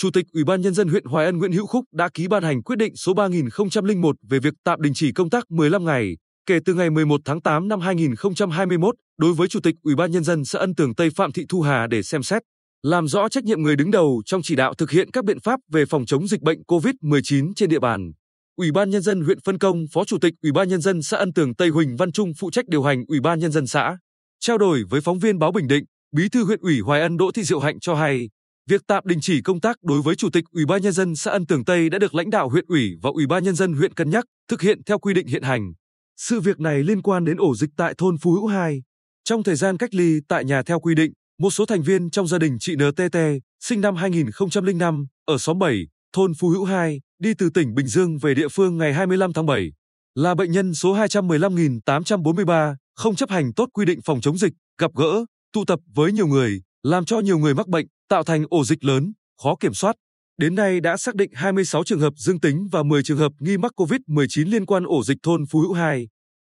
Chủ tịch Ủy ban nhân dân huyện Hoài Ân Nguyễn Hữu Khúc đã ký ban hành quyết định số 3001 về việc tạm đình chỉ công tác 15 ngày kể từ ngày 11 tháng 8 năm 2021 đối với Chủ tịch Ủy ban nhân dân xã Ân Tường Tây Phạm Thị Thu Hà để xem xét, làm rõ trách nhiệm người đứng đầu trong chỉ đạo thực hiện các biện pháp về phòng chống dịch bệnh COVID-19 trên địa bàn. Ủy ban nhân dân huyện phân công Phó Chủ tịch Ủy ban nhân dân xã Ân Tường Tây Huỳnh Văn Trung phụ trách điều hành Ủy ban nhân dân xã. Trao đổi với phóng viên báo Bình Định, Bí thư huyện ủy Hoài Ân Đỗ Thị Diệu Hạnh cho hay, việc tạm đình chỉ công tác đối với Chủ tịch Ủy ban nhân dân xã Ân Tường Tây đã được lãnh đạo huyện ủy và Ủy ban nhân dân huyện cân nhắc, thực hiện theo quy định hiện hành. Sự việc này liên quan đến ổ dịch tại thôn Phú Hữu 2. Trong thời gian cách ly tại nhà theo quy định, một số thành viên trong gia đình chị NTT, sinh năm 2005, ở xóm 7, thôn Phú Hữu 2, đi từ tỉnh Bình Dương về địa phương ngày 25 tháng 7, là bệnh nhân số 215.843, không chấp hành tốt quy định phòng chống dịch, gặp gỡ, tụ tập với nhiều người, làm cho nhiều người mắc bệnh, tạo thành ổ dịch lớn, khó kiểm soát. Đến nay đã xác định 26 trường hợp dương tính và 10 trường hợp nghi mắc COVID-19 liên quan ổ dịch thôn Phú Hữu 2.